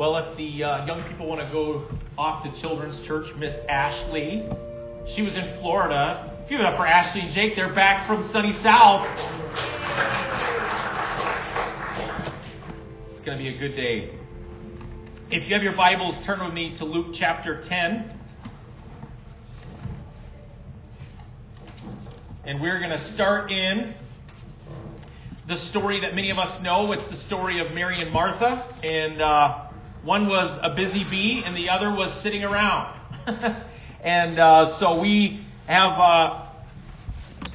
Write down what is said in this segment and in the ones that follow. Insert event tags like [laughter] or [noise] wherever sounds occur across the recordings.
Well, if the uh, young people want to go off to Children's Church, Miss Ashley, she was in Florida. Give it up for Ashley and Jake. They're back from sunny South. It's going to be a good day. If you have your Bibles, turn with me to Luke chapter 10. And we're going to start in the story that many of us know. It's the story of Mary and Martha. And uh, one was a busy bee, and the other was sitting around. [laughs] and uh, so we have. Uh,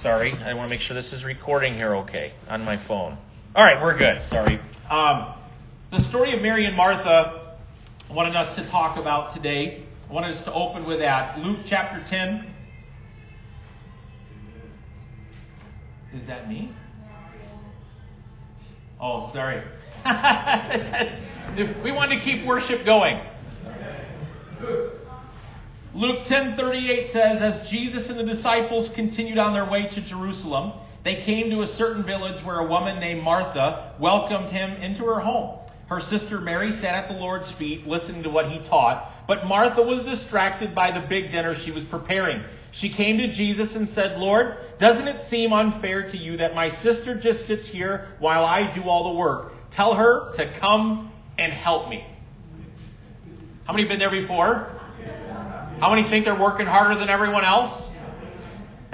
sorry, I want to make sure this is recording here okay on my phone. All right, we're good. Sorry. Um, the story of Mary and Martha wanted us to talk about today. I wanted us to open with that. Luke chapter 10. Is that me? Oh, sorry. [laughs] we wanted to keep worship going. Luke 10:38 says as Jesus and the disciples continued on their way to Jerusalem, they came to a certain village where a woman named Martha welcomed him into her home. Her sister Mary sat at the Lord's feet listening to what he taught, but Martha was distracted by the big dinner she was preparing. She came to Jesus and said, Lord, doesn't it seem unfair to you that my sister just sits here while I do all the work? Tell her to come and help me. How many been there before? How many think they're working harder than everyone else? [laughs]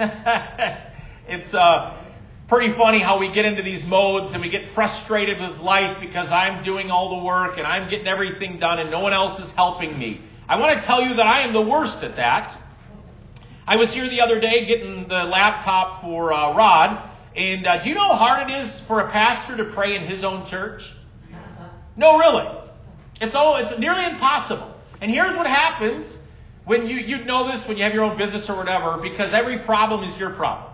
it's uh, pretty funny how we get into these modes and we get frustrated with life because I'm doing all the work and I'm getting everything done and no one else is helping me. I want to tell you that I am the worst at that. I was here the other day getting the laptop for uh, Rod, and uh, do you know how hard it is for a pastor to pray in his own church? No, really. It's all it's nearly impossible. And here's what happens when you you know this when you have your own business or whatever, because every problem is your problem.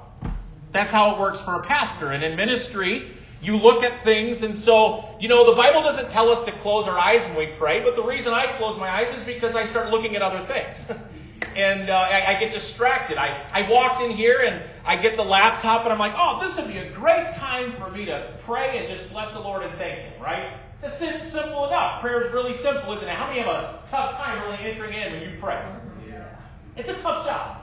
That's how it works for a pastor. And in ministry, you look at things, and so, you know, the Bible doesn't tell us to close our eyes when we pray, but the reason I close my eyes is because I start looking at other things. [laughs] and uh, I, I, get distracted. I, I walked in here and I get the laptop, and I'm like, oh, this would be a great time for me to pray and just bless the Lord and thank Him, right? It's simple enough. Prayer is really simple, isn't it? How many have a tough time really entering in when you pray? Yeah. It's a tough job.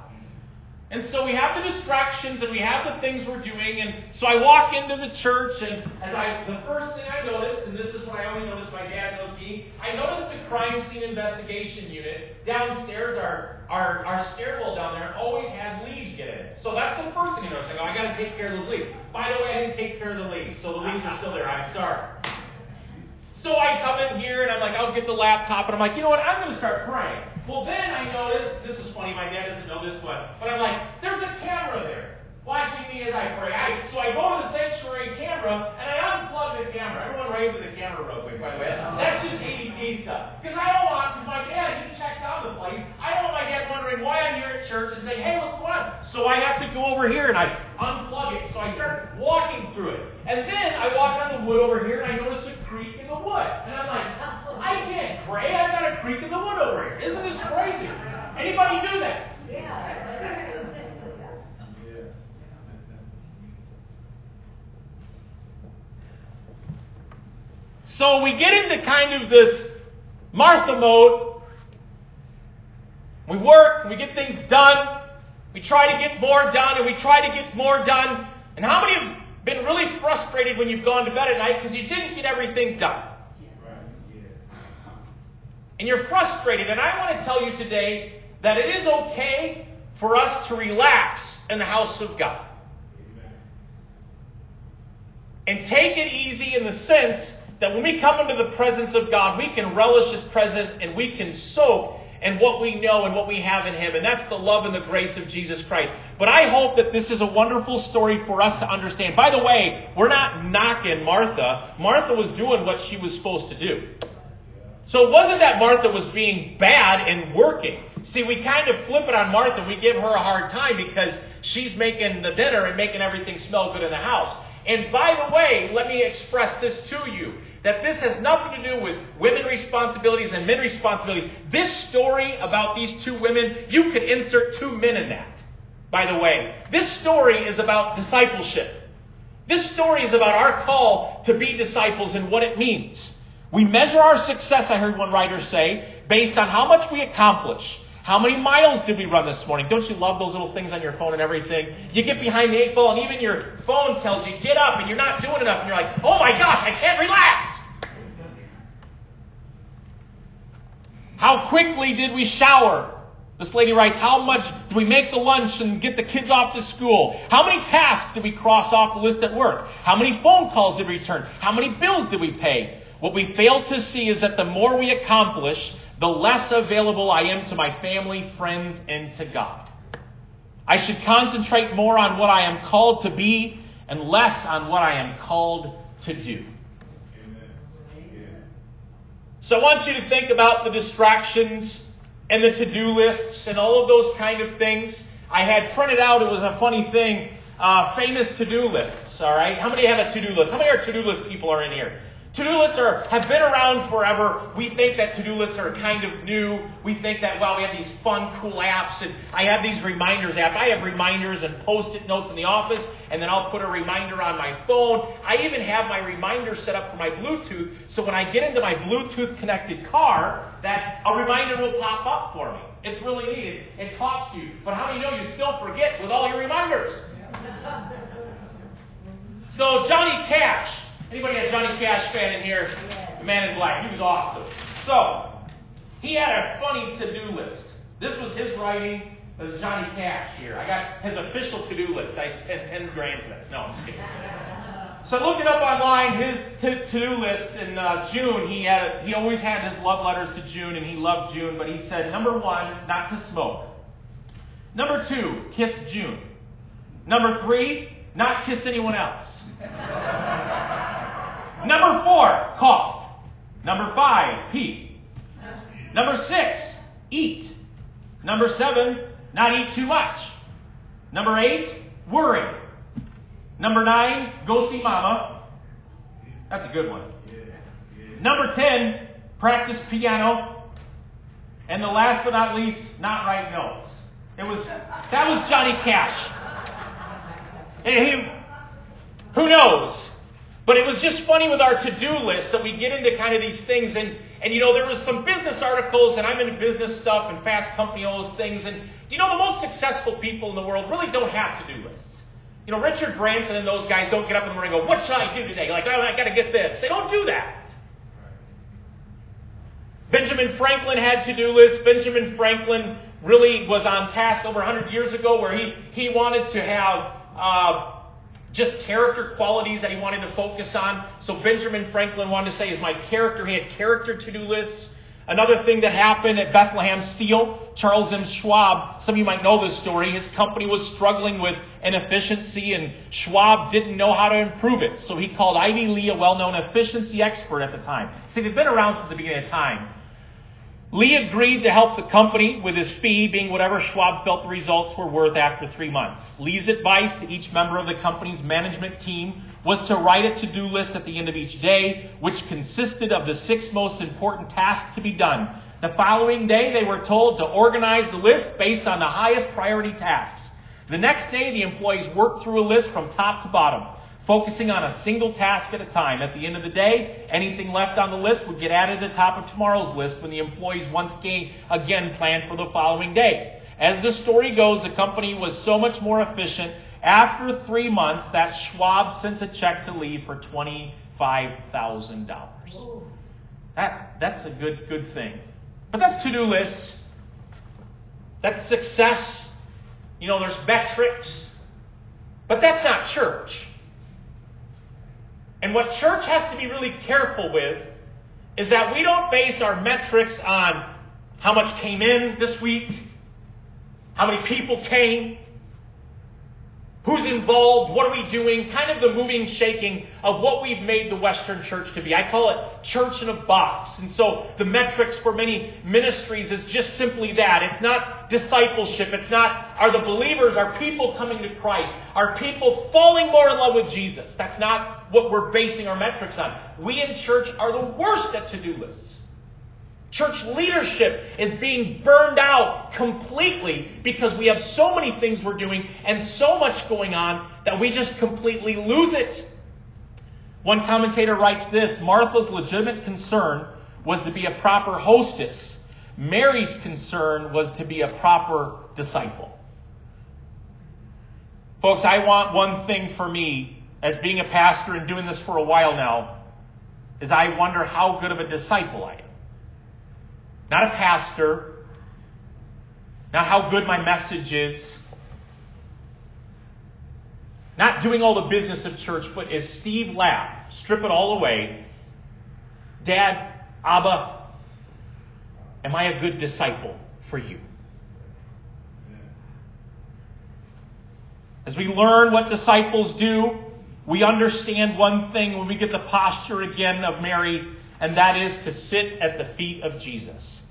And so we have the distractions and we have the things we're doing. And so I walk into the church, and as I, the first thing I notice, and this is what I only notice, my dad knows me, I noticed the crime scene investigation unit downstairs. Our, our, our stairwell down there always has leaves get in it. So that's the first thing I notice. I go, I got to take care of the leaves. By the way, I didn't take care of the leaves, so the leaves are still there. I'm sorry. So I come in here and I'm like, I'll get the laptop, and I'm like, you know what? I'm to start praying. Well, then I notice, this is funny, my dad doesn't know this one, but I'm like, there's a camera there watching me as I pray. I, so I go to the sanctuary camera and I unplug the camera. Everyone wave to the camera real quick, by the way. That's just ADT stuff. Because I don't want, because my dad, he checks out the place. I don't want my dad wondering why I'm here at church and saying, hey, what's going on? So I have to go over here and I unplug it. So I start walking through it. And then I walk on the wood over here and I notice a creak in the wood. And I'm like, I can't pray. I've got a creak in the wood over here. Isn't this crazy? Anybody do that? Yeah. So we get into kind of this Martha mode. We work, we get things done, we try to get more done, and we try to get more done. And how many have been really frustrated when you've gone to bed at night because you didn't get everything done? and you're frustrated. And I want to tell you today that it is okay for us to relax in the house of God. And take it easy in the sense that when we come into the presence of God, we can relish His presence and we can soak in what we know and what we have in Him. And that's the love and the grace of Jesus Christ. But I hope that this is a wonderful story for us to understand. By the way, we're not knocking Martha. Martha was doing what she was supposed to do. So it wasn't that Martha was being bad and working. See, we kind of flip it on Martha. We give her a hard time because she's making the dinner and making everything smell good in the house. And by the way, let me express this to you that this has nothing to do with women responsibilities and men responsibilities. This story about these two women, you could insert two men in that. By the way, this story is about discipleship. This story is about our call to be disciples and what it means. We measure our success, I heard one writer say, based on how much we accomplish. How many miles did we run this morning? Don't you love those little things on your phone and everything? You get behind the eight ball and even your phone tells you, get up and you're not doing enough and you're like, oh my gosh, I can't relax. How quickly did we shower? This lady writes, How much do we make the lunch and get the kids off to school? How many tasks did we cross off the list at work? How many phone calls did we return? How many bills did we pay? What we fail to see is that the more we accomplish, the less available I am to my family, friends, and to God. I should concentrate more on what I am called to be and less on what I am called to do. So I want you to think about the distractions and the to-do lists and all of those kind of things. I had printed out, it was a funny thing, uh, famous to-do lists, all right? How many have a to-do list? How many are to-do list people are in here? To-do lists are, have been around forever. We think that to-do lists are kind of new. We think that, well, we have these fun, cool apps, and I have these reminders app. I have reminders and post-it notes in the office, and then I'll put a reminder on my phone. I even have my reminder set up for my Bluetooth, so when I get into my Bluetooth connected car, that a reminder will pop up for me. It's really neat. It, it talks to you. But how do you know you still forget with all your reminders? so Johnny Cash Anybody a Johnny Cash fan in here? The Man in Black. He was awesome. So, he had a funny to-do list. This was his writing of Johnny Cash here. I got his official to-do list. I spent 10 grand for this. No, I'm just kidding. [laughs] So I looked it up online. His to- to-do list in uh, June. He had he always had his love letters to June, and he loved June. But he said number one, not to smoke. Number two, kiss June. Number three, not kiss anyone else. [laughs] Number four, cough. Number five, pee. Number six, eat. Number seven, not eat too much. Number eight, worry. Number nine, go see mama. That's a good one. Number ten, practice piano. And the last but not least, not write notes. It was that was Johnny Cash. He, who knows? But it was just funny with our to-do list that we get into kind of these things and and you know there was some business articles and I'm into business stuff and fast company all those things and do you know the most successful people in the world really don't have to-do lists. You know Richard Branson and those guys don't get up in the morning and go, "What should I do today?" Like, "Oh, I got to get this." They don't do that. Benjamin Franklin had to-do lists. Benjamin Franklin really was on task over 100 years ago where he he wanted to have uh, just character qualities that he wanted to focus on. So Benjamin Franklin wanted to say, is my character. He had character to do lists. Another thing that happened at Bethlehem Steel, Charles M. Schwab, some of you might know this story, his company was struggling with inefficiency and Schwab didn't know how to improve it. So he called Ivy Lee, a well-known efficiency expert at the time. See, they've been around since the beginning of time. Lee agreed to help the company with his fee being whatever Schwab felt the results were worth after three months. Lee's advice to each member of the company's management team was to write a to-do list at the end of each day, which consisted of the six most important tasks to be done. The following day, they were told to organize the list based on the highest priority tasks. The next day, the employees worked through a list from top to bottom focusing on a single task at a time. At the end of the day, anything left on the list would get added to the top of tomorrow's list when the employees once again planned for the following day. As the story goes, the company was so much more efficient after three months that Schwab sent a check to Lee for $25,000. That, that's a good, good thing. But that's to-do lists. That's success. You know, there's metrics. But that's not church. And what church has to be really careful with is that we don't base our metrics on how much came in this week, how many people came, Who's involved? What are we doing? Kind of the moving, shaking of what we've made the Western church to be. I call it church in a box. And so the metrics for many ministries is just simply that. It's not discipleship. It's not, are the believers, are people coming to Christ? Are people falling more in love with Jesus? That's not what we're basing our metrics on. We in church are the worst at to-do lists. Church leadership is being burned out completely because we have so many things we're doing and so much going on that we just completely lose it. One commentator writes this Martha's legitimate concern was to be a proper hostess. Mary's concern was to be a proper disciple. Folks, I want one thing for me as being a pastor and doing this for a while now is I wonder how good of a disciple I am. Not a pastor, not how good my message is, not doing all the business of church, but as Steve Lapp, strip it all away. Dad, Abba, am I a good disciple for you? As we learn what disciples do, we understand one thing when we get the posture again of Mary, and that is to sit at the feet of Jesus.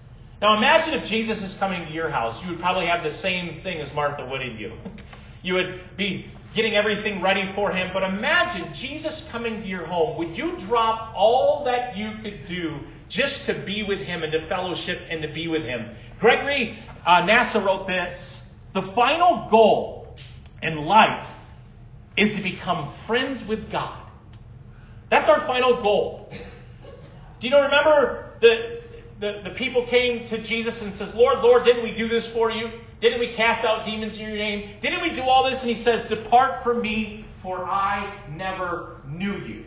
Now imagine if Jesus is coming to your house. You would probably have the same thing as Martha would in you. [laughs] You would be getting everything ready for him. But imagine Jesus coming to your home. Would you drop all that you could do just to be with him and to fellowship and to be with him? Gregory uh, wrote this The final goal in life is to become friends with God. That's our final goal. Do you remember the, the, the people came to Jesus and says, Lord, Lord, didn't we do this for you? Didn't we cast out demons in your name? Didn't we do all this? And he says, Depart from me, for I never knew you.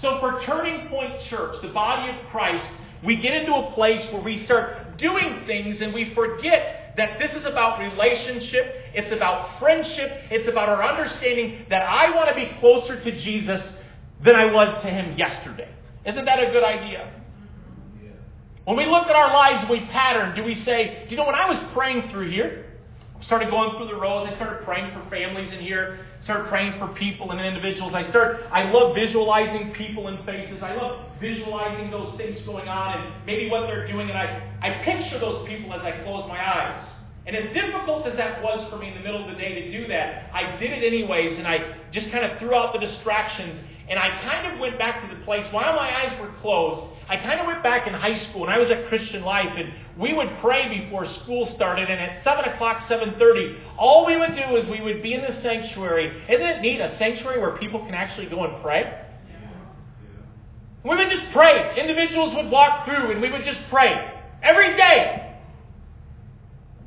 So for Turning Point Church, the body of Christ, we get into a place where we start doing things and we forget that this is about relationship, it's about friendship, it's about our understanding that I want to be closer to Jesus than I was to him yesterday. Isn't that a good idea? When we look at our lives we pattern, do we say, do you know, when I was praying through here, I started going through the rows, I started praying for families in here, started praying for people and individuals. I start, I love visualizing people and faces. I love visualizing those things going on and maybe what they're doing, and I, I picture those people as I close my eyes. And as difficult as that was for me in the middle of the day to do that, I did it anyways, and I just kind of threw out the distractions and I kind of went back to the place while my eyes were closed. I kind of went back in high school and I was at Christian Life and we would pray before school started and at 7 o'clock, 7.30, all we would do is we would be in the sanctuary. Isn't it neat, a sanctuary where people can actually go and pray? We would just pray. Individuals would walk through and we would just pray. Every day.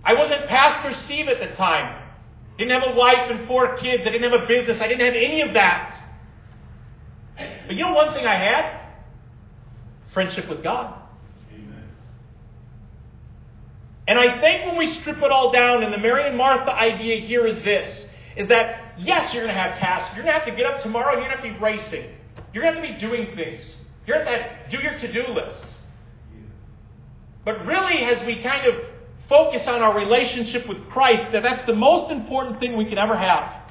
I wasn't Pastor Steve at the time. Didn't have a wife and four kids. I didn't have a business. I didn't have any of that. But you know one thing I had? Friendship with God. Amen. And I think when we strip it all down, and the Mary and Martha idea here is this, is that yes, you're going to have tasks. You're going to have to get up tomorrow. You're going to have to be racing. You're going to have to be doing things. You're going to have to do your to-do lists. But really, as we kind of focus on our relationship with Christ, that that's the most important thing we can ever have.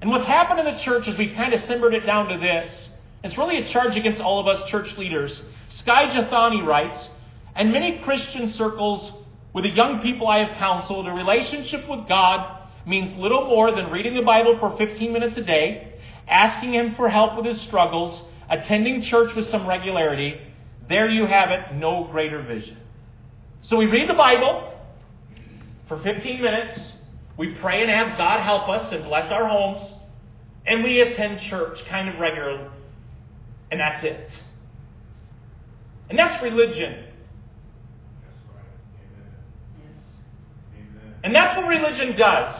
And what's happened in the church is we've kind of simmered it down to this. It's really a charge against all of us church leaders. Skye Jethani writes, and many Christian circles with the young people I have counseled, a relationship with God means little more than reading the Bible for 15 minutes a day, asking Him for help with his struggles, attending church with some regularity. There you have it, no greater vision. So we read the Bible for 15 minutes, we pray and have God help us and bless our homes, and we attend church kind of regularly and that's it. And that's religion. And that's what religion does.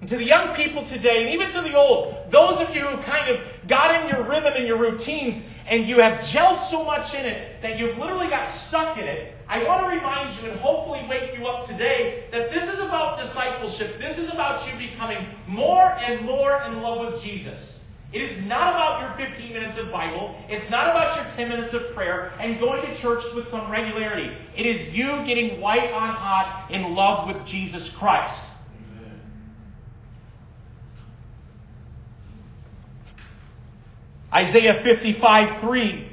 And to the young people today, and even to the old, those of you who kind of got in your rhythm and your routines, and you have gelled so much in it that you've literally got stuck in it, I want to remind you and hopefully wake you up today that this is about discipleship. This is about you becoming more and more in love with Jesus. It is not about your 15 minutes of Bible. It's not about your 10 minutes of prayer and going to church with some regularity. It is you getting white on hot in love with Jesus Christ. Isaiah 55 3.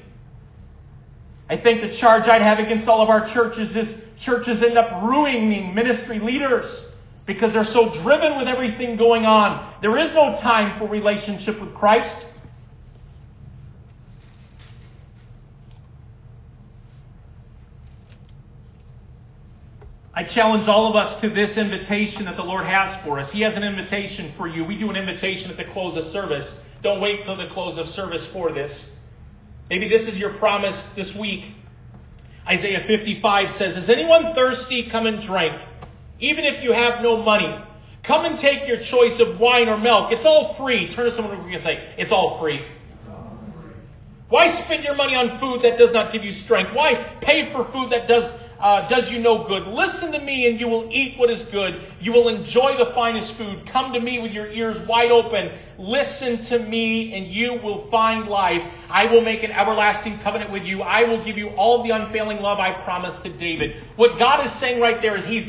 I think the charge I'd have against all of our churches is churches end up ruining ministry leaders because they're so driven with everything going on. There is no time for relationship with Christ. I challenge all of us to this invitation that the Lord has for us. He has an invitation for you. We do an invitation at the close of service. don't wait till the close of service for this. Maybe this is your promise this week. Isaiah 55 says, Is anyone thirsty? Come and drink. Even if you have no money, come and take your choice of wine or milk. It's all free. Turn to someone and say, It's all free. Why spend your money on food that does not give you strength? Why pay for food that does uh, does you no good. Listen to me and you will eat what is good. You will enjoy the finest food. Come to me with your ears wide open. Listen to me and you will find life. I will make an everlasting covenant with you. I will give you all the unfailing love I promised to David. What God is saying right there is He's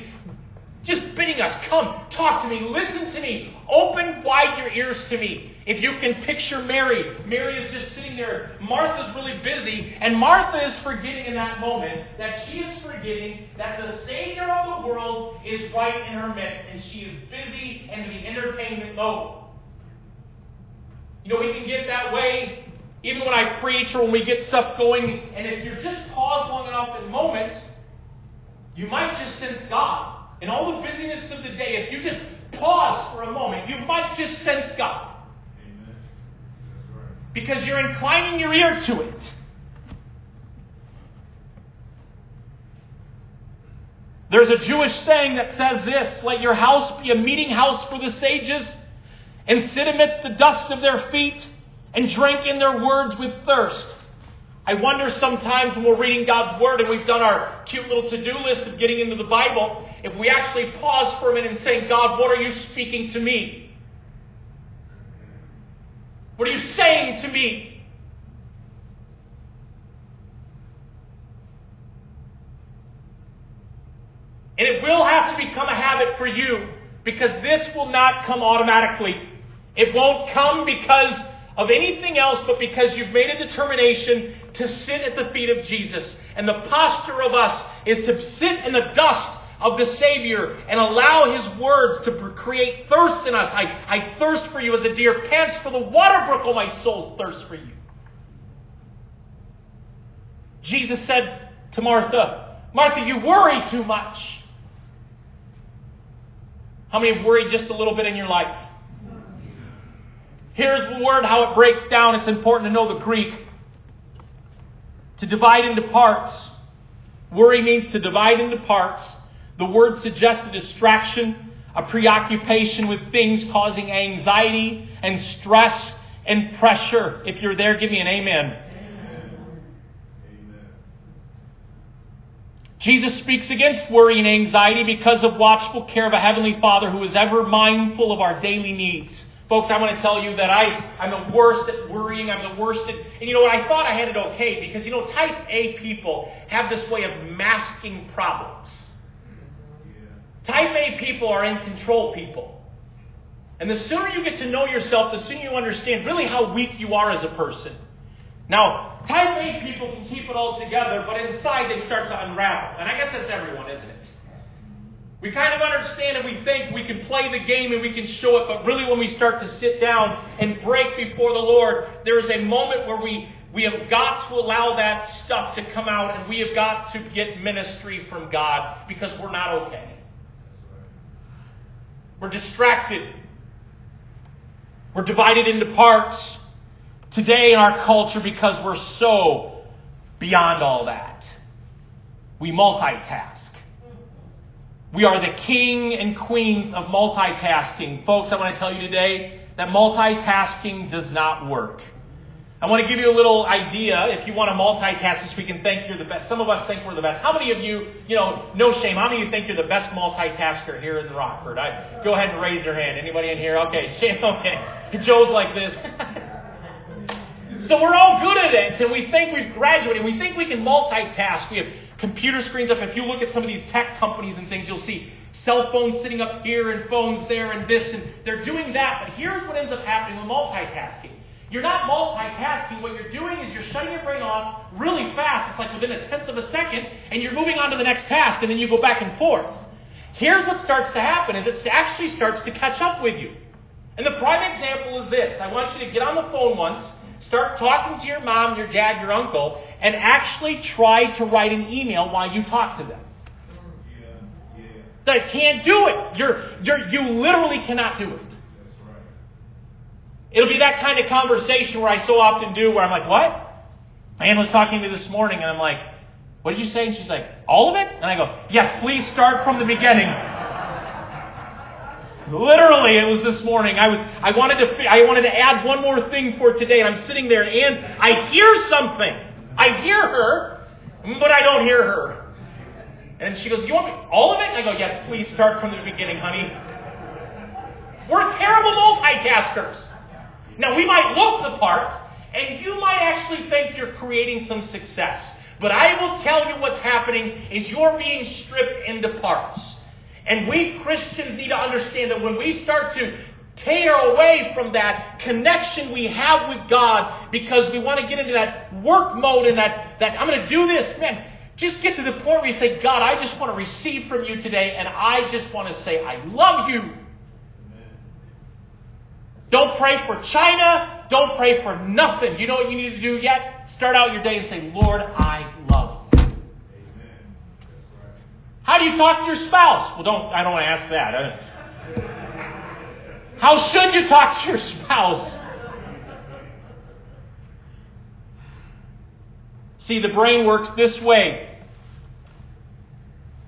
just bidding us, come, talk to me, listen to me, open wide your ears to me. If you can picture Mary, Mary is just sitting there. Martha's really busy, and Martha is forgetting in that moment that she is forgetting that the Savior of the world is right in her midst, and she is busy in the entertainment mode. You know, we can get that way even when I preach or when we get stuff going, and if you just pause long enough in moments, you might just sense God in all the busyness of the day, if you just pause for a moment, you might just sense God. Because you're inclining your ear to it. There's a Jewish saying that says this Let your house be a meeting house for the sages, and sit amidst the dust of their feet, and drink in their words with thirst. I wonder sometimes when we're reading God's Word and we've done our cute little to do list of getting into the Bible, if we actually pause for a minute and say, God, what are you speaking to me? What are you saying to me? And it will have to become a habit for you because this will not come automatically. It won't come because of anything else but because you've made a determination to sit at the feet of Jesus. And the posture of us is to sit in the dust of the Savior and allow His words to create thirst in us. I, I thirst for you as a deer pants for the water brook, oh my soul thirsts for you. Jesus said to Martha, Martha, you worry too much. How many have worried just a little bit in your life? Here's the word how it breaks down. It's important to know the Greek. To divide into parts. Worry means to divide into parts. The word suggests a distraction, a preoccupation with things causing anxiety and stress and pressure. If you're there, give me an amen. amen. Jesus speaks against worry and anxiety because of watchful care of a Heavenly Father who is ever mindful of our daily needs. Folks, I want to tell you that I, I'm the worst at worrying. I'm the worst at, and you know what? I thought I had it okay because, you know, type A people have this way of masking problems. Type A people are in control people. And the sooner you get to know yourself, the sooner you understand really how weak you are as a person. Now, type A people can keep it all together, but inside they start to unravel. And I guess that's everyone, isn't it? We kind of understand and we think we can play the game and we can show it, but really when we start to sit down and break before the Lord, there is a moment where we, we have got to allow that stuff to come out and we have got to get ministry from God because we're not okay. We're distracted. We're divided into parts today in our culture because we're so beyond all that. We multitask. We are the king and queens of multitasking. Folks, I want to tell you today that multitasking does not work. I want to give you a little idea. If you want to multitask this week and think you're the best, some of us think we're the best. How many of you, you know, no shame, how many of you think you're the best multitasker here in Rockford? I, go ahead and raise your hand. Anybody in here? Okay, [laughs] shame, okay. Joe's like this. [laughs] so we're all good at it, and we think we've graduated. We think we can multitask. We have computer screens up. If you look at some of these tech companies and things, you'll see cell phones sitting up here and phones there and this, and they're doing that. But here's what ends up happening with multitasking. You're not multitasking. What you're doing is you're shutting your brain off really fast. It's like within a tenth of a second, and you're moving on to the next task, and then you go back and forth. Here's what starts to happen is it actually starts to catch up with you. And the prime example is this. I want you to get on the phone once Start talking to your mom, your dad, your uncle, and actually try to write an email while you talk to them. Yeah, yeah. can't do it. You're, you're, you literally cannot do it. It'll be that kind of conversation where I so often do where I'm like, what? Ann was talking to me this morning and I'm like, what did you say? And she's like, all of it? And I go, yes, please start from the beginning. Literally, it was this morning. I was, I wanted to, I wanted to add one more thing for today, and I'm sitting there, and I hear something. I hear her, but I don't hear her. And she goes, "You want me all of it?" And I go, "Yes, please start from the beginning, honey." We're terrible multitaskers. Now we might look the part, and you might actually think you're creating some success. But I will tell you what's happening is you're being stripped into parts. And we Christians need to understand that when we start to tear away from that connection we have with God because we want to get into that work mode and that, that I'm going to do this, man, just get to the point where you say, God, I just want to receive from you today, and I just want to say, I love you. Don't pray for China. Don't pray for nothing. You know what you need to do yet? Start out your day and say, Lord, I love how do you talk to your spouse? Well, don't, I don't want to ask that. How should you talk to your spouse? See, the brain works this way.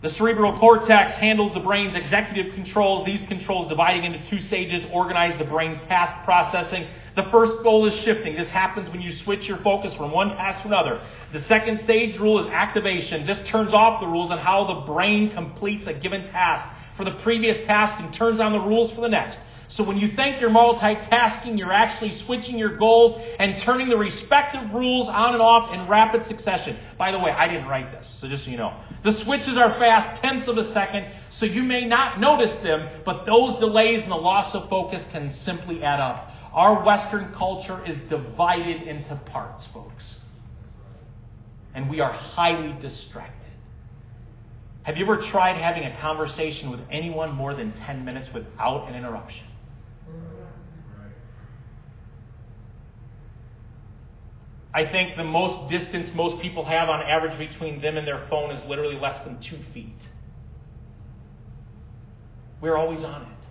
The cerebral cortex handles the brain's executive controls. These controls dividing into two stages organize the brain's task processing the first goal is shifting. This happens when you switch your focus from one task to another. The second stage rule is activation. This turns off the rules on how the brain completes a given task for the previous task and turns on the rules for the next. So when you think you're multitasking, you're actually switching your goals and turning the respective rules on and off in rapid succession. By the way, I didn't write this, so just so you know. The switches are fast, tenths of a second, so you may not notice them, but those delays and the loss of focus can simply add up. Our Western culture is divided into parts, folks. And we are highly distracted. Have you ever tried having a conversation with anyone more than 10 minutes without an interruption? I think the most distance most people have on average between them and their phone is literally less than two feet. We're always on it.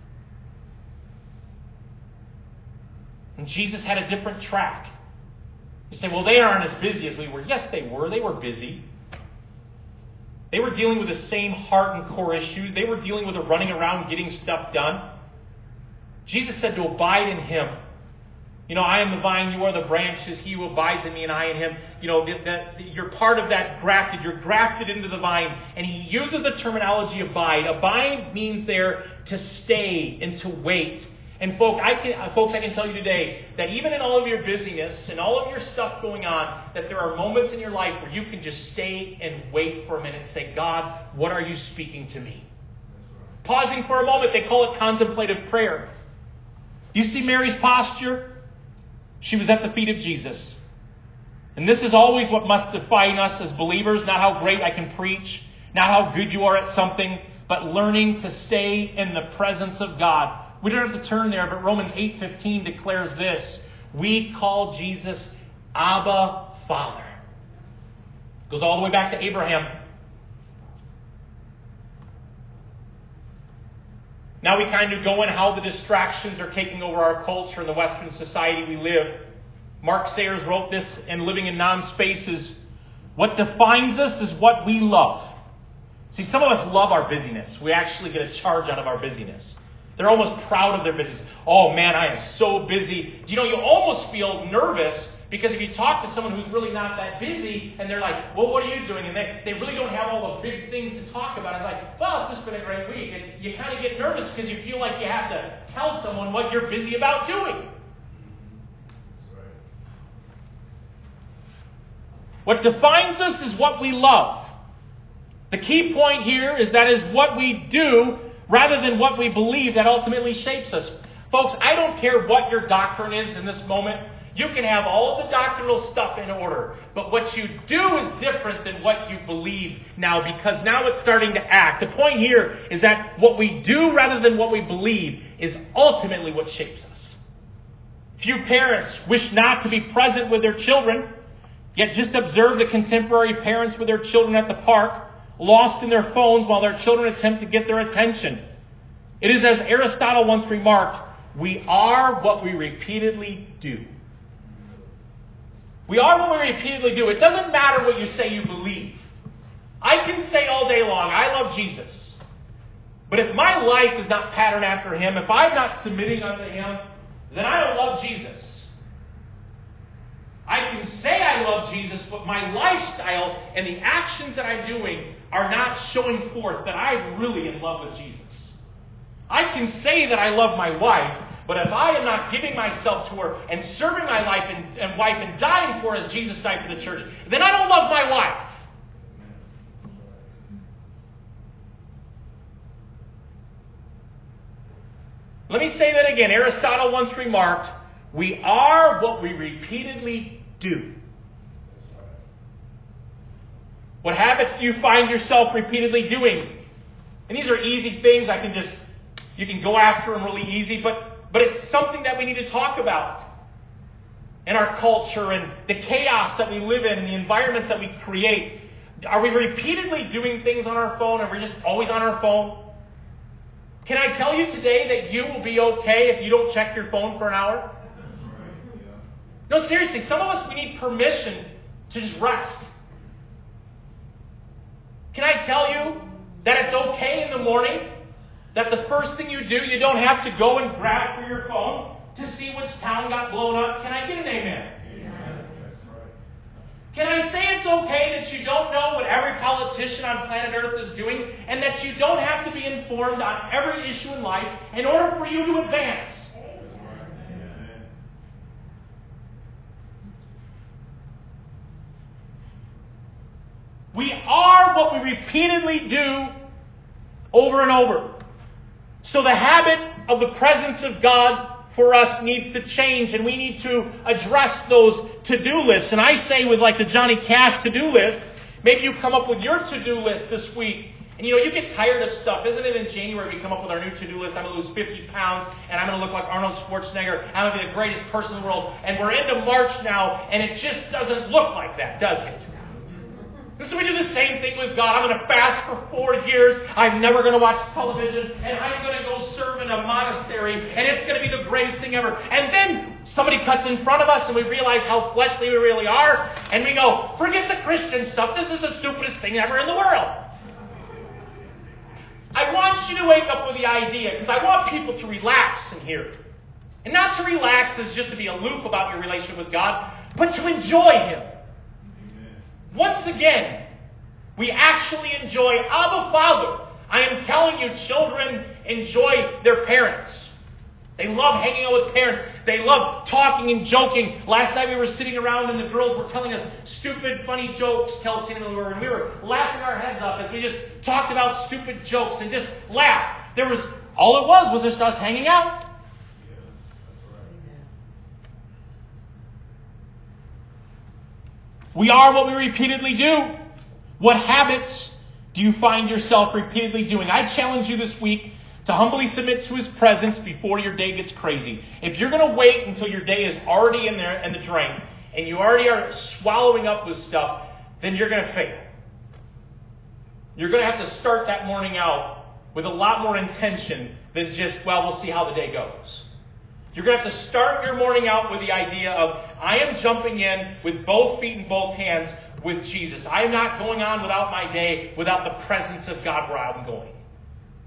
And Jesus had a different track. You say, well, they aren't as busy as we were. Yes, they were. They were busy. They were dealing with the same heart and core issues. They were dealing with the running around getting stuff done. Jesus said to abide in Him. You know, I am the vine, you are the branches, he who abides in me and I in him. You know, that, you're part of that grafted. You're grafted into the vine. And he uses the terminology abide. Abide means there to stay and to wait. And folk, I can, uh, folks, I can tell you today that even in all of your busyness and all of your stuff going on, that there are moments in your life where you can just stay and wait for a minute and say, God, what are you speaking to me? Pausing for a moment, they call it contemplative prayer. You see Mary's posture? She was at the feet of Jesus. And this is always what must define us as believers, not how great I can preach, not how good you are at something, but learning to stay in the presence of God we don't have to turn there, but Romans 8:15 declares this. We call Jesus Abba Father. Goes all the way back to Abraham. Now we kind of go in how the distractions are taking over our culture and the Western society we live. Mark Sayers wrote this in Living in Non Spaces. What defines us is what we love. See, some of us love our busyness. We actually get a charge out of our busyness. They're almost proud of their business. Oh man, I am so busy. Do you know, you almost feel nervous because if you talk to someone who's really not that busy and they're like, well, what are you doing? And they, they really don't have all the big things to talk about. It's like, well, it's just been a great week. And you kind of get nervous because you feel like you have to tell someone what you're busy about doing. What defines us is what we love. The key point here is that is what we do rather than what we believe that ultimately shapes us. Folks, I don't care what your doctrine is in this moment. You can have all the doctrinal stuff in order, but what you do is different than what you believe now because now it's starting to act. The point here is that what we do rather than what we believe is ultimately what shapes us. Few parents wish not to be present with their children, yet just observe the contemporary parents with their children at the park lost in their phones while their children attempt to get their attention. It is as Aristotle once remarked We are what we repeatedly do. We are what we repeatedly do. It doesn't matter what you say you believe. I can say all day long, I love Jesus. But if my life is not patterned after Him, if I'm not submitting unto Him, then I don't love Jesus. I can say I love Jesus, but my lifestyle and the actions that I'm doing are not showing forth that I'm really in love with Jesus. I can say that I love my wife, but if I am not giving myself to her and serving my life and, and wife and dying for her as Jesus died for the church, then I don't love my wife. Let me say that again. Aristotle once remarked, We are what we repeatedly do. What habits do you find yourself repeatedly doing? And these are easy things. I can just, you can go after them really easy, but, but it's something that we need to talk about in our culture and the chaos that we live in and the environments that we create. Are we repeatedly doing things on our phone and we're just always on our phone? Can I tell you today that you will be okay if you don't check your phone for an hour? No, seriously, some of us, we need permission to just rest. Can I tell you that it's okay in the morning that the first thing you do, you don't have to go and grab for your phone to see which town got blown up? Can I get an amen? amen. Can I say it's okay that you don't know what every politician on planet Earth is doing and that you don't have to be informed on every issue in life in order for you to advance? We are what we repeatedly do over and over. So the habit of the presence of God for us needs to change and we need to address those to-do lists. And I say with like the Johnny Cash to-do list, maybe you come up with your to-do list this week. And you know, you get tired of stuff. Isn't it in January we come up with our new to-do list? I'm going to lose 50 pounds and I'm going to look like Arnold Schwarzenegger. I'm going to be the greatest person in the world. And we're into March now and it just doesn't look like that, does it? So we do the same thing with God. I'm going to fast for four years. I'm never going to watch television. And I'm going to go serve in a monastery. And it's going to be the greatest thing ever. And then somebody cuts in front of us and we realize how fleshly we really are. And we go, forget the Christian stuff. This is the stupidest thing ever in the world. I want you to wake up with the idea because I want people to relax in here. And not to relax is just to be aloof about your relationship with God, but to enjoy Him. Once again, we actually enjoy Abba Father. I am telling you, children enjoy their parents. They love hanging out with parents. They love talking and joking. Last night we were sitting around and the girls were telling us stupid, funny jokes, Kelsey and we were, and we were laughing our heads off as we just talked about stupid jokes and just laughed. There was, all it was was just us hanging out. We are what we repeatedly do. What habits do you find yourself repeatedly doing? I challenge you this week to humbly submit to His presence before your day gets crazy. If you're going to wait until your day is already in there and the drain and you already are swallowing up with stuff, then you're going to fail. You're going to have to start that morning out with a lot more intention than just, well, we'll see how the day goes. You're going to have to start your morning out with the idea of, I am jumping in with both feet and both hands with Jesus. I am not going on without my day without the presence of God where I'm going.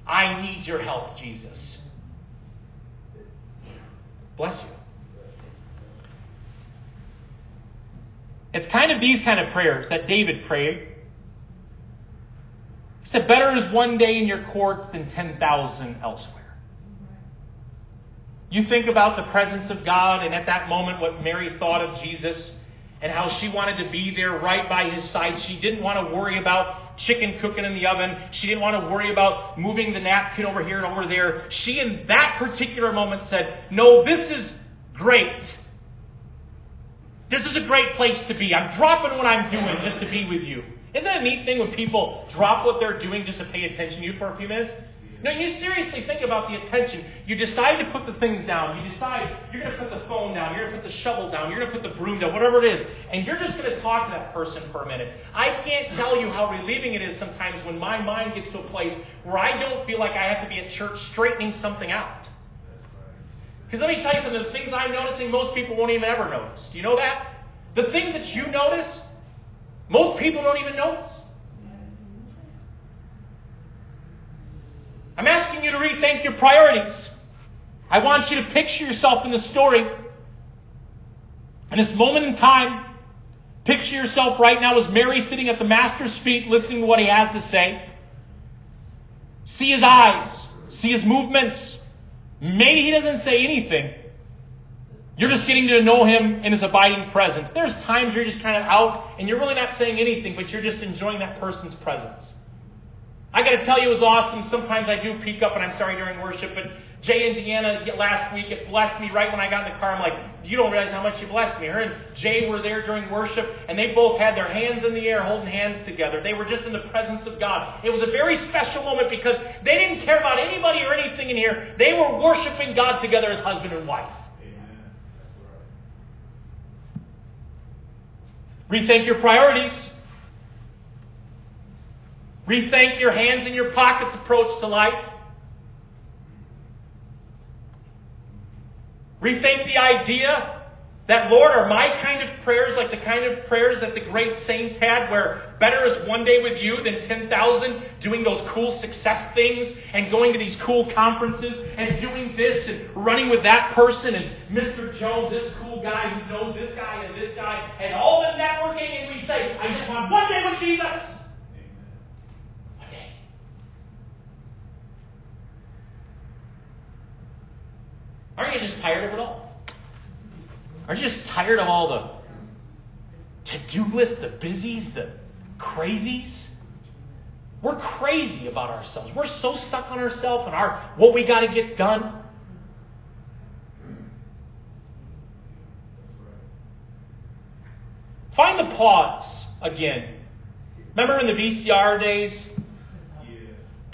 I need your help, Jesus. Bless you. It's kind of these kind of prayers that David prayed. He said, Better is one day in your courts than 10,000 elsewhere. You think about the presence of God, and at that moment, what Mary thought of Jesus and how she wanted to be there right by his side. She didn't want to worry about chicken cooking in the oven. She didn't want to worry about moving the napkin over here and over there. She, in that particular moment, said, No, this is great. This is a great place to be. I'm dropping what I'm doing just to be with you. Isn't it a neat thing when people drop what they're doing just to pay attention to you for a few minutes? No, you seriously think about the attention. You decide to put the things down. You decide you're going to put the phone down. You're going to put the shovel down. You're going to put the broom down, whatever it is. And you're just going to talk to that person for a minute. I can't tell you how relieving it is sometimes when my mind gets to a place where I don't feel like I have to be at church straightening something out. Because let me tell you something, the things I'm noticing, most people won't even ever notice. Do you know that? The things that you notice, most people don't even notice. I'm asking you to rethink your priorities. I want you to picture yourself in the story. In this moment in time, picture yourself right now as Mary sitting at the Master's feet listening to what he has to say. See his eyes, see his movements. Maybe he doesn't say anything. You're just getting to know him in his abiding presence. There's times you're just kind of out and you're really not saying anything, but you're just enjoying that person's presence. I got to tell you, it was awesome. Sometimes I do peek up, and I'm sorry during worship, but Jay and Deanna last week, it blessed me right when I got in the car. I'm like, you don't realize how much you blessed me. Her and Jay were there during worship, and they both had their hands in the air holding hands together. They were just in the presence of God. It was a very special moment because they didn't care about anybody or anything in here. They were worshiping God together as husband and wife. Rethink your priorities. Rethink your hands in your pockets approach to life. Rethink the idea that, Lord, are my kind of prayers like the kind of prayers that the great saints had, where better is one day with you than 10,000 doing those cool success things and going to these cool conferences and doing this and running with that person and Mr. Jones, this cool guy who knows this guy and this guy, and all the networking, and we say, I just want one day with Jesus. One day. Aren't you just tired of it all? Aren't you just tired of all the to do lists, the busies, the crazies? We're crazy about ourselves. We're so stuck on ourselves and our what we got to get done. Find the pause again. Remember in the VCR days?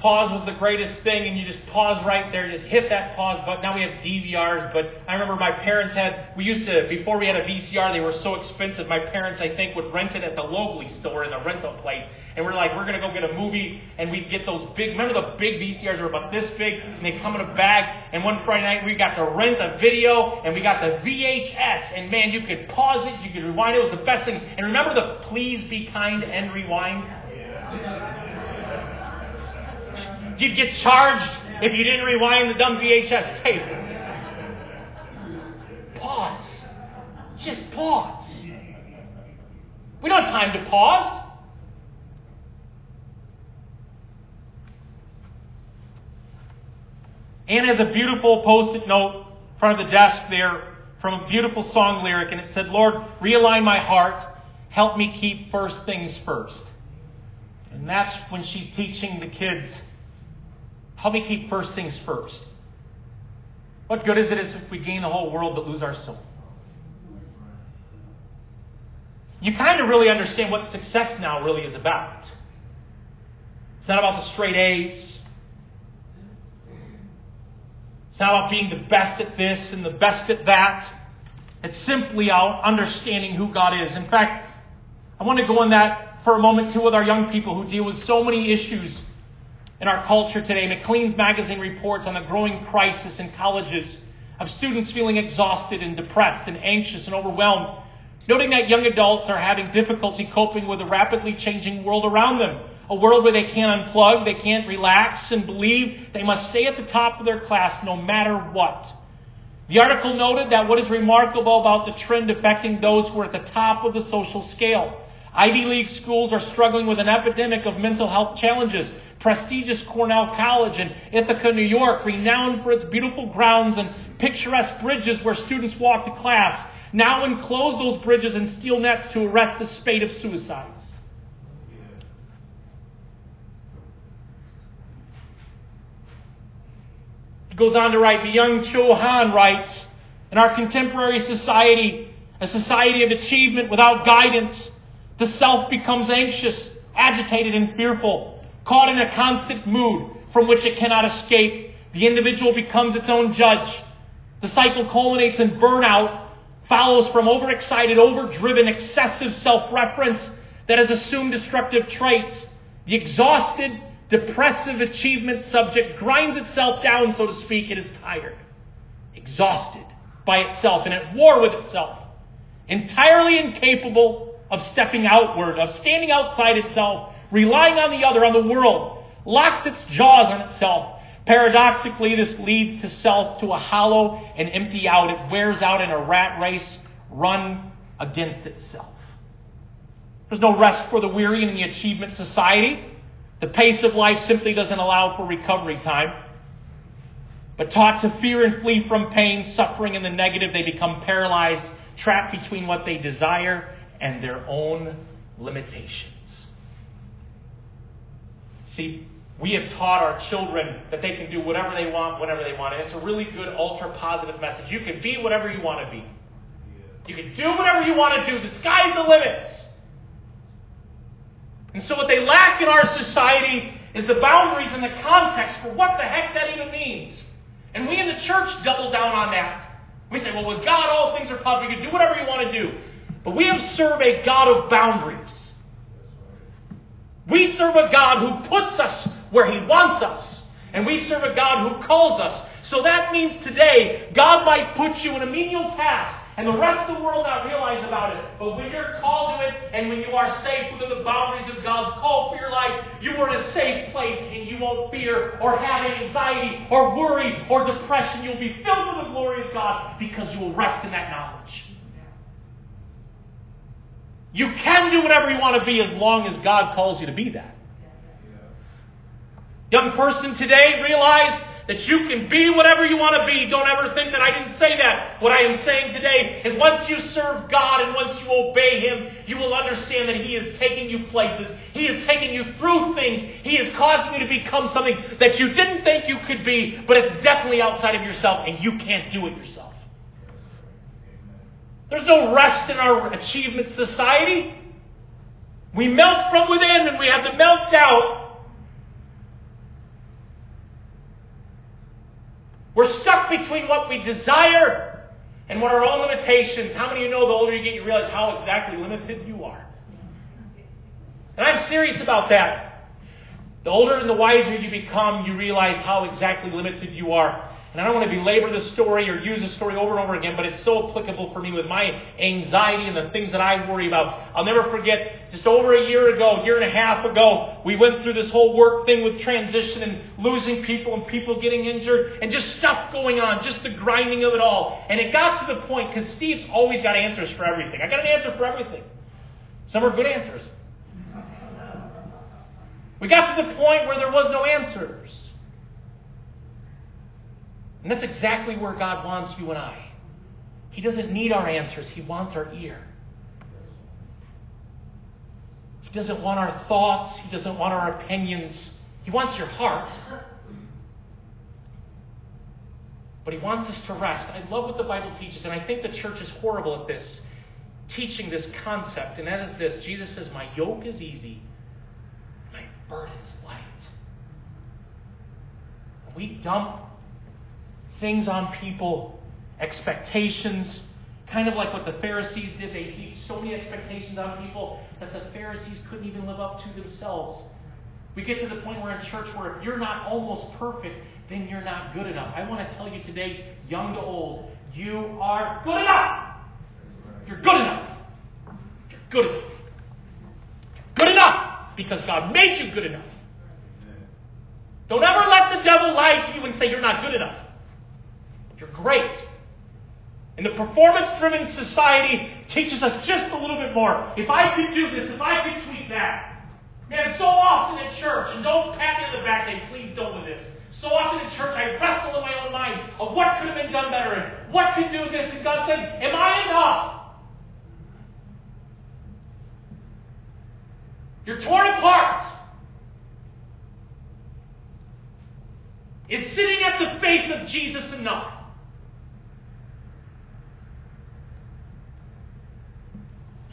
Pause was the greatest thing, and you just pause right there, just hit that pause button. Now we have DVRs, but I remember my parents had, we used to, before we had a VCR, they were so expensive. My parents, I think, would rent it at the locally store in the rental place. And we're like, we're going to go get a movie, and we'd get those big, remember the big VCRs were about this big, and they come in a bag. And one Friday night, we got to rent a video, and we got the VHS, and man, you could pause it, you could rewind it, it was the best thing. And remember the please be kind and rewind? You'd get charged if you didn't rewind the dumb VHS tape. Pause. Just pause. We don't have time to pause. Anne has a beautiful post it note in front of the desk there from a beautiful song lyric, and it said, Lord, realign my heart. Help me keep first things first. And that's when she's teaching the kids Help me keep first things first. What good is it if we gain the whole world but lose our soul? You kind of really understand what success now really is about. It's not about the straight A's. It's not about being the best at this and the best at that. It's simply about understanding who God is. In fact, I want to go on that for a moment too with our young people who deal with so many issues in our culture today. Maclean's magazine reports on the growing crisis in colleges of students feeling exhausted and depressed and anxious and overwhelmed, noting that young adults are having difficulty coping with the rapidly changing world around them. A world where they can't unplug, they can't relax, and believe they must stay at the top of their class no matter what. The article noted that what is remarkable about the trend affecting those who are at the top of the social scale. Ivy League schools are struggling with an epidemic of mental health challenges, prestigious Cornell College in Ithaca, New York, renowned for its beautiful grounds and picturesque bridges where students walk to class, now enclose those bridges in steel nets to arrest the spate of suicides. He goes on to write, Byung Chul Han writes, in our contemporary society, a society of achievement without guidance, the self becomes anxious, agitated, and fearful. Caught in a constant mood from which it cannot escape, the individual becomes its own judge. The cycle culminates in burnout, follows from overexcited, overdriven, excessive self-reference that has assumed destructive traits. The exhausted, depressive achievement subject grinds itself down, so to speak. It is tired. exhausted by itself and at war with itself, entirely incapable of stepping outward, of standing outside itself, relying on the other, on the world, locks its jaws on itself. Paradoxically, this leads to self to a hollow and empty out. It wears out in a rat race run against itself. There's no rest for the weary in the achievement society. The pace of life simply doesn't allow for recovery time. But taught to fear and flee from pain, suffering, and the negative, they become paralyzed, trapped between what they desire and their own limitations. See, we have taught our children that they can do whatever they want, whenever they want. And it's a really good ultra positive message. You can be whatever you want to be. You can do whatever you want to do. The sky's the limits. And so what they lack in our society is the boundaries and the context for what the heck that even means. And we in the church double down on that. We say, well, with God, all things are possible. You can do whatever you want to do. But we have served a God of boundaries. We serve a God who puts us where He wants us. And we serve a God who calls us. So that means today, God might put you in a menial task and the rest of the world not realize about it. But when you're called to it and when you are safe within the boundaries of God's call for your life, you are in a safe place and you won't fear or have anxiety or worry or depression. You'll be filled with the glory of God because you will rest in that knowledge. You can do whatever you want to be as long as God calls you to be that. Young person today, realize that you can be whatever you want to be. Don't ever think that I didn't say that. What I am saying today is once you serve God and once you obey Him, you will understand that He is taking you places. He is taking you through things. He is causing you to become something that you didn't think you could be, but it's definitely outside of yourself and you can't do it yourself. There's no rest in our achievement society. We melt from within and we have to melt out We're stuck between what we desire and what our own limitations. How many of you know the older you get, you realize how exactly limited you are? And I'm serious about that. The older and the wiser you become, you realize how exactly limited you are. And I don't want to belabor the story or use the story over and over again, but it's so applicable for me with my anxiety and the things that I worry about. I'll never forget, just over a year ago, year and a half ago, we went through this whole work thing with transition and losing people and people getting injured and just stuff going on, just the grinding of it all. And it got to the point, because Steve's always got answers for everything. I got an answer for everything. Some are good answers. We got to the point where there was no answers. And that's exactly where God wants you and I. He doesn't need our answers, He wants our ear. He doesn't want our thoughts, He doesn't want our opinions. He wants your heart. But He wants us to rest. I love what the Bible teaches, and I think the church is horrible at this, teaching this concept, and that is this Jesus says, My yoke is easy, my burden is light. We dump things on people, expectations, kind of like what the Pharisees did. They heaped so many expectations on people that the Pharisees couldn't even live up to themselves. We get to the point where in church where if you're not almost perfect, then you're not good enough. I want to tell you today, young to old, you are good enough. You're good enough. You're good enough. Good enough because God made you good enough. Don't ever let the devil lie to you and say you're not good enough. You're great. And the performance driven society teaches us just a little bit more. If I could do this, if I could tweak that. Man, so often at church, and don't pat me on the back, and please don't do this. So often at church, I wrestle in my own mind of what could have been done better and what could do this. And God said, Am I enough? You're torn apart. Is sitting at the face of Jesus enough?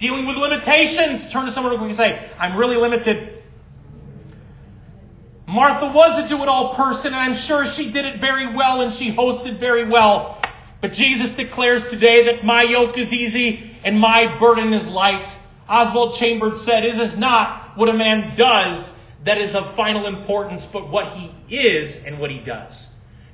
Dealing with limitations. Turn to someone who can say, I'm really limited. Martha was a do it all person, and I'm sure she did it very well and she hosted very well. But Jesus declares today that my yoke is easy and my burden is light. Oswald Chambers said, It is not what a man does that is of final importance, but what he is and what he does.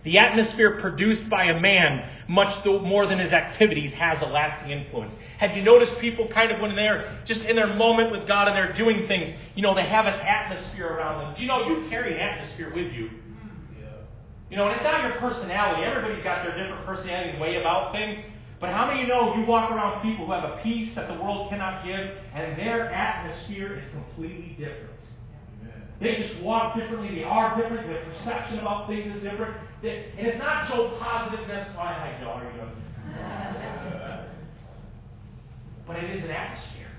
The atmosphere produced by a man, much more than his activities, has a lasting influence. Have you noticed people kind of when they're just in their moment with God and they're doing things, you know, they have an atmosphere around them. You know you carry an atmosphere with you? You know, and it's not your personality. Everybody's got their different personality and way about things. But how many of you know you walk around people who have a peace that the world cannot give, and their atmosphere is completely different? They just walk differently. They are different. Their perception about things is different. And it's not so positiveness. Oh, hi, Joe. How are you [laughs] but it is an atmosphere.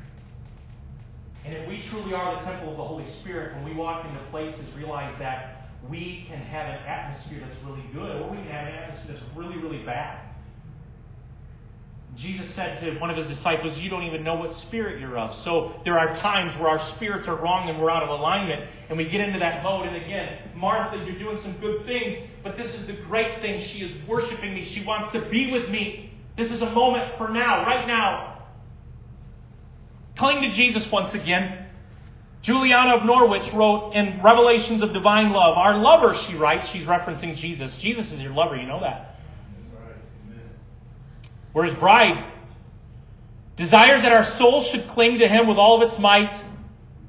And if we truly are the temple of the Holy Spirit, when we walk into places, realize that we can have an atmosphere that's really good, or we can have an atmosphere that's really, really bad. Jesus said to one of his disciples, You don't even know what spirit you're of. So there are times where our spirits are wrong and we're out of alignment, and we get into that mode. And again, Martha, you're doing some good things, but this is the great thing. She is worshiping me. She wants to be with me. This is a moment for now, right now. Cling to Jesus once again. Juliana of Norwich wrote in Revelations of Divine Love, Our lover, she writes, she's referencing Jesus. Jesus is your lover, you know that. We're his bride. Desires that our soul should cling to him with all of its might,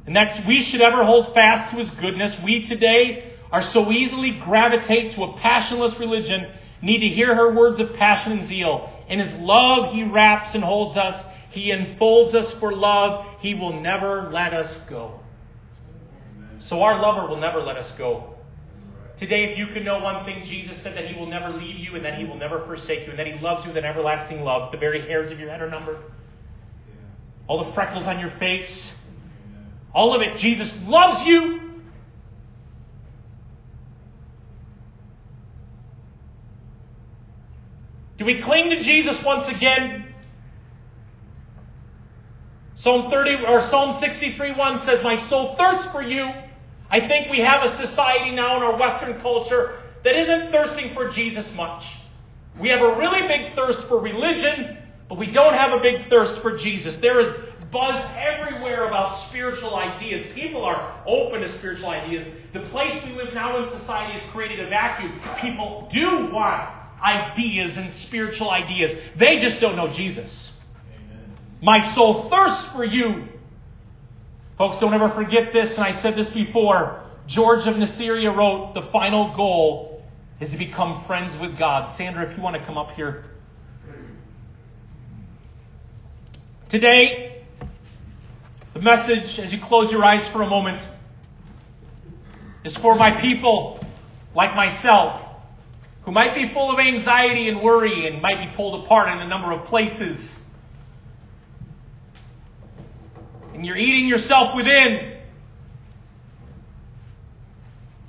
and that we should ever hold fast to his goodness. We today are so easily gravitate to a passionless religion, need to hear her words of passion and zeal. In his love, he wraps and holds us. He enfolds us for love. He will never let us go. So our lover will never let us go. Today, if you can know one thing, Jesus said that He will never leave you and that He will never forsake you and that He loves you with an everlasting love. The very hairs of your head are numbered. All the freckles on your face. All of it. Jesus loves you. Do we cling to Jesus once again? Psalm 30 or Psalm 63 1 says, My soul thirsts for you. I think we have a society now in our Western culture that isn't thirsting for Jesus much. We have a really big thirst for religion, but we don't have a big thirst for Jesus. There is buzz everywhere about spiritual ideas. People are open to spiritual ideas. The place we live now in society has created a vacuum. People do want ideas and spiritual ideas. They just don't know Jesus. Amen. My soul thirsts for you, Folks, don't ever forget this, and I said this before. George of Nicaea wrote, The final goal is to become friends with God. Sandra, if you want to come up here. Today, the message, as you close your eyes for a moment, is for my people like myself who might be full of anxiety and worry and might be pulled apart in a number of places and you're eating yourself within.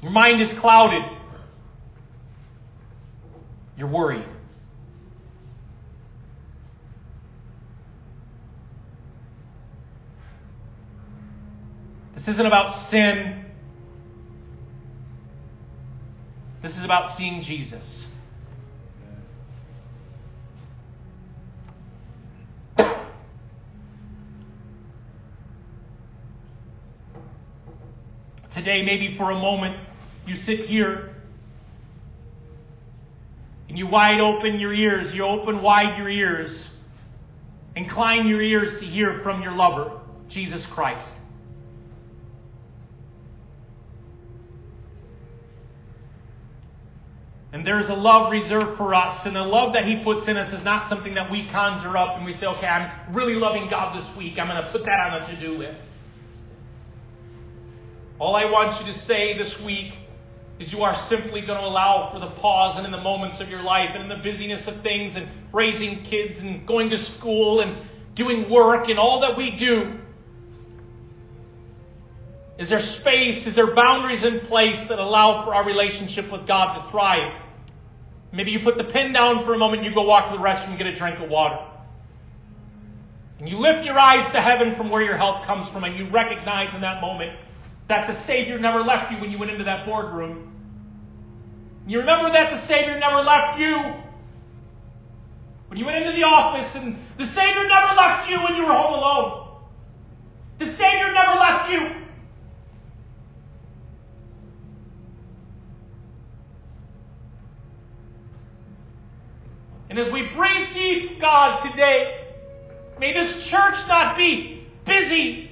Your mind is clouded. You're worried. This isn't about sin. This is about seeing Jesus. Today, maybe for a moment, you sit here and you wide open your ears, you open wide your ears, incline your ears to hear from your lover, Jesus Christ. And there's a love reserved for us, and the love that He puts in us is not something that we conjure up and we say, okay, I'm really loving God this week. I'm going to put that on a to do list. All I want you to say this week is you are simply going to allow for the pause and in the moments of your life and in the busyness of things and raising kids and going to school and doing work and all that we do. Is there space? Is there boundaries in place that allow for our relationship with God to thrive? Maybe you put the pen down for a moment, you go walk to the restroom and get a drink of water. And you lift your eyes to heaven from where your help comes from, and you recognize in that moment that the Savior never left you when you went into that boardroom. You remember that the Savior never left you when you went into the office, and the Savior never left you when you were home alone. The Savior never left you. And as we breathe deep, God, today, may this church not be busy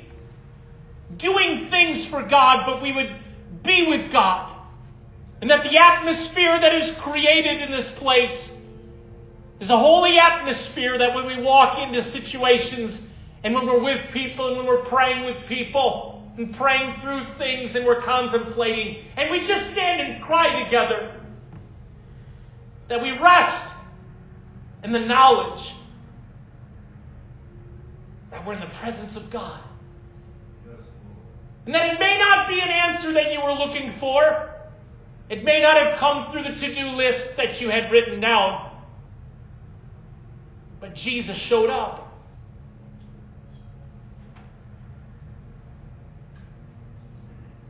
doing things for God, but we would be with God. And that the atmosphere that is created in this place is a holy atmosphere that when we walk into situations and when we're with people and when we're praying with people and praying through things and we're contemplating and we just stand and cry together, that we rest in the knowledge that we're in the presence of God. And that it may not be an answer that you were looking for. It may not have come through the to do list that you had written down. But Jesus showed up.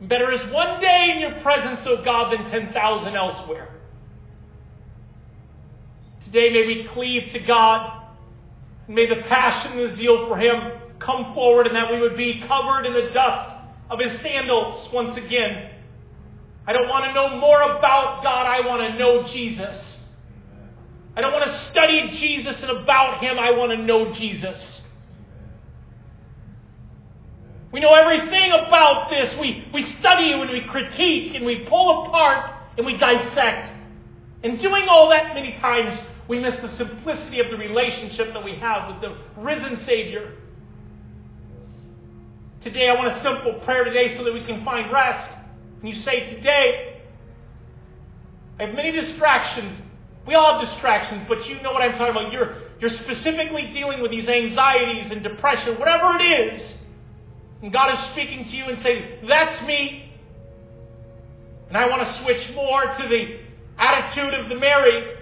Better is one day in your presence, O God, than 10,000 elsewhere. Today, may we cleave to God. May the passion and the zeal for Him come forward and that we would be covered in the dust of His sandals once again. I don't want to know more about God. I want to know Jesus. I don't want to study Jesus and about Him. I want to know Jesus. We know everything about this. We, we study and we critique and we pull apart and we dissect. And doing all that many times, we miss the simplicity of the relationship that we have with the risen Savior. Today, I want a simple prayer today so that we can find rest. And you say, Today, I have many distractions. We all have distractions, but you know what I'm talking about. You're, you're specifically dealing with these anxieties and depression, whatever it is. And God is speaking to you and saying, That's me. And I want to switch more to the attitude of the Mary.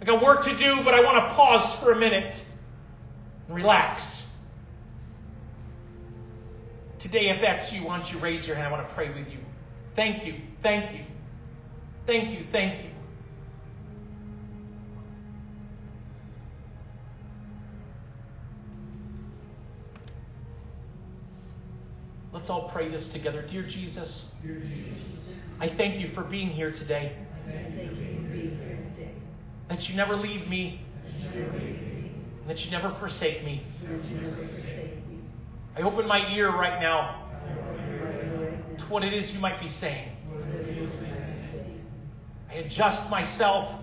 I got work to do, but I want to pause for a minute and relax. Today, if that's you, why don't you raise your hand? I want to pray with you. Thank you, thank you, thank you, thank you. Let's all pray this together. Dear Jesus, Dear Jesus I thank you for being here today. That you never leave me. That you never forsake me. I open my ear right now to what it is you might be saying. I adjust myself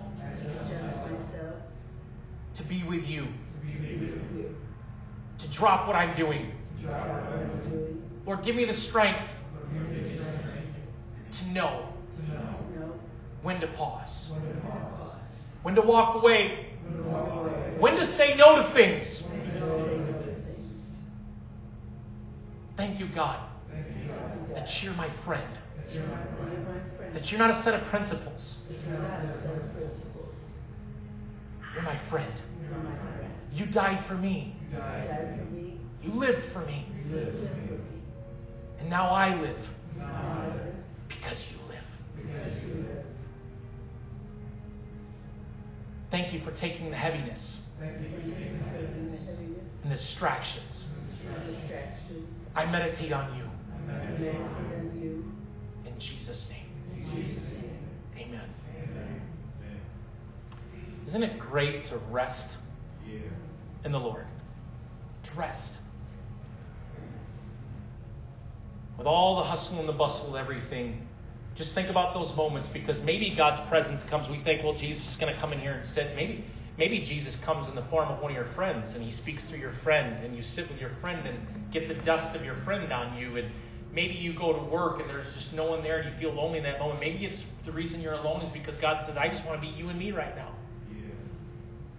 to be with you. To drop what I'm doing Lord, give me the strength to know when to pause, when to walk away, when to say no to things. Thank you, God, that you're my friend, that you're not a set of principles. You're my friend. You died for me. You lived for me. And now I live. Because you live. Thank you for taking the heaviness and the distractions. I meditate on you. In Jesus' name. Amen. Isn't it great to rest in the Lord? To rest. with all the hustle and the bustle everything, just think about those moments because maybe God's presence comes. We think, well, Jesus is going to come in here and sit. Maybe, maybe Jesus comes in the form of one of your friends and he speaks through your friend and you sit with your friend and get the dust of your friend on you. And maybe you go to work and there's just no one there and you feel lonely in that moment. Maybe it's the reason you're alone is because God says, I just want to be you and me right now.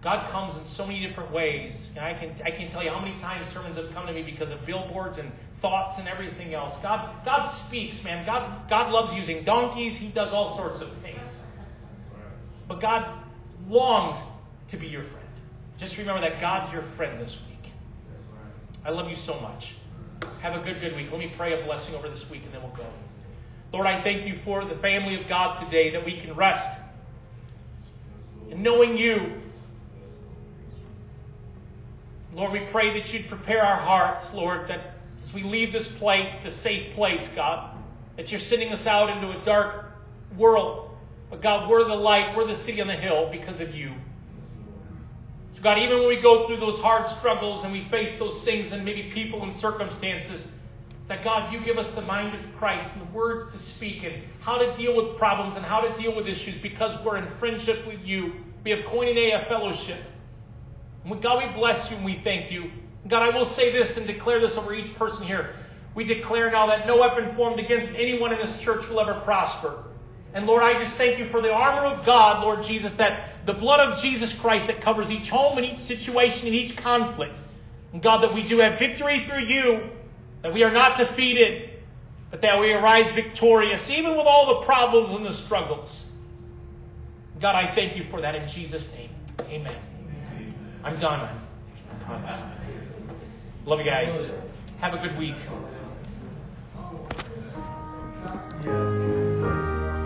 God comes in so many different ways. And I can I can tell you how many times sermons have come to me because of billboards and thoughts and everything else. God God speaks, man. God God loves using donkeys. He does all sorts of things. But God longs to be your friend. Just remember that God's your friend this week. I love you so much. Have a good, good week. Let me pray a blessing over this week and then we'll go. Lord, I thank you for the family of God today that we can rest in knowing you Lord, we pray that you'd prepare our hearts, Lord, that as we leave this place, the safe place, God, that you're sending us out into a dark world. But God, we're the light, we're the city on the hill because of you. God, even when we go through those hard struggles and we face those things and maybe people and circumstances, that God, you give us the mind of Christ and the words to speak and how to deal with problems and how to deal with issues because we're in friendship with you. We have koinonia fellowship. And God, we bless you and we thank you. God, I will say this and declare this over each person here. We declare now that no weapon formed against anyone in this church will ever prosper. And Lord, I just thank you for the armor of God, Lord Jesus, that the blood of Jesus Christ that covers each home and each situation and each conflict. And God, that we do have victory through you, that we are not defeated, but that we arise victorious, even with all the problems and the struggles. God, I thank you for that in Jesus' name. Amen. I'm done. I Love you guys. Have a good week.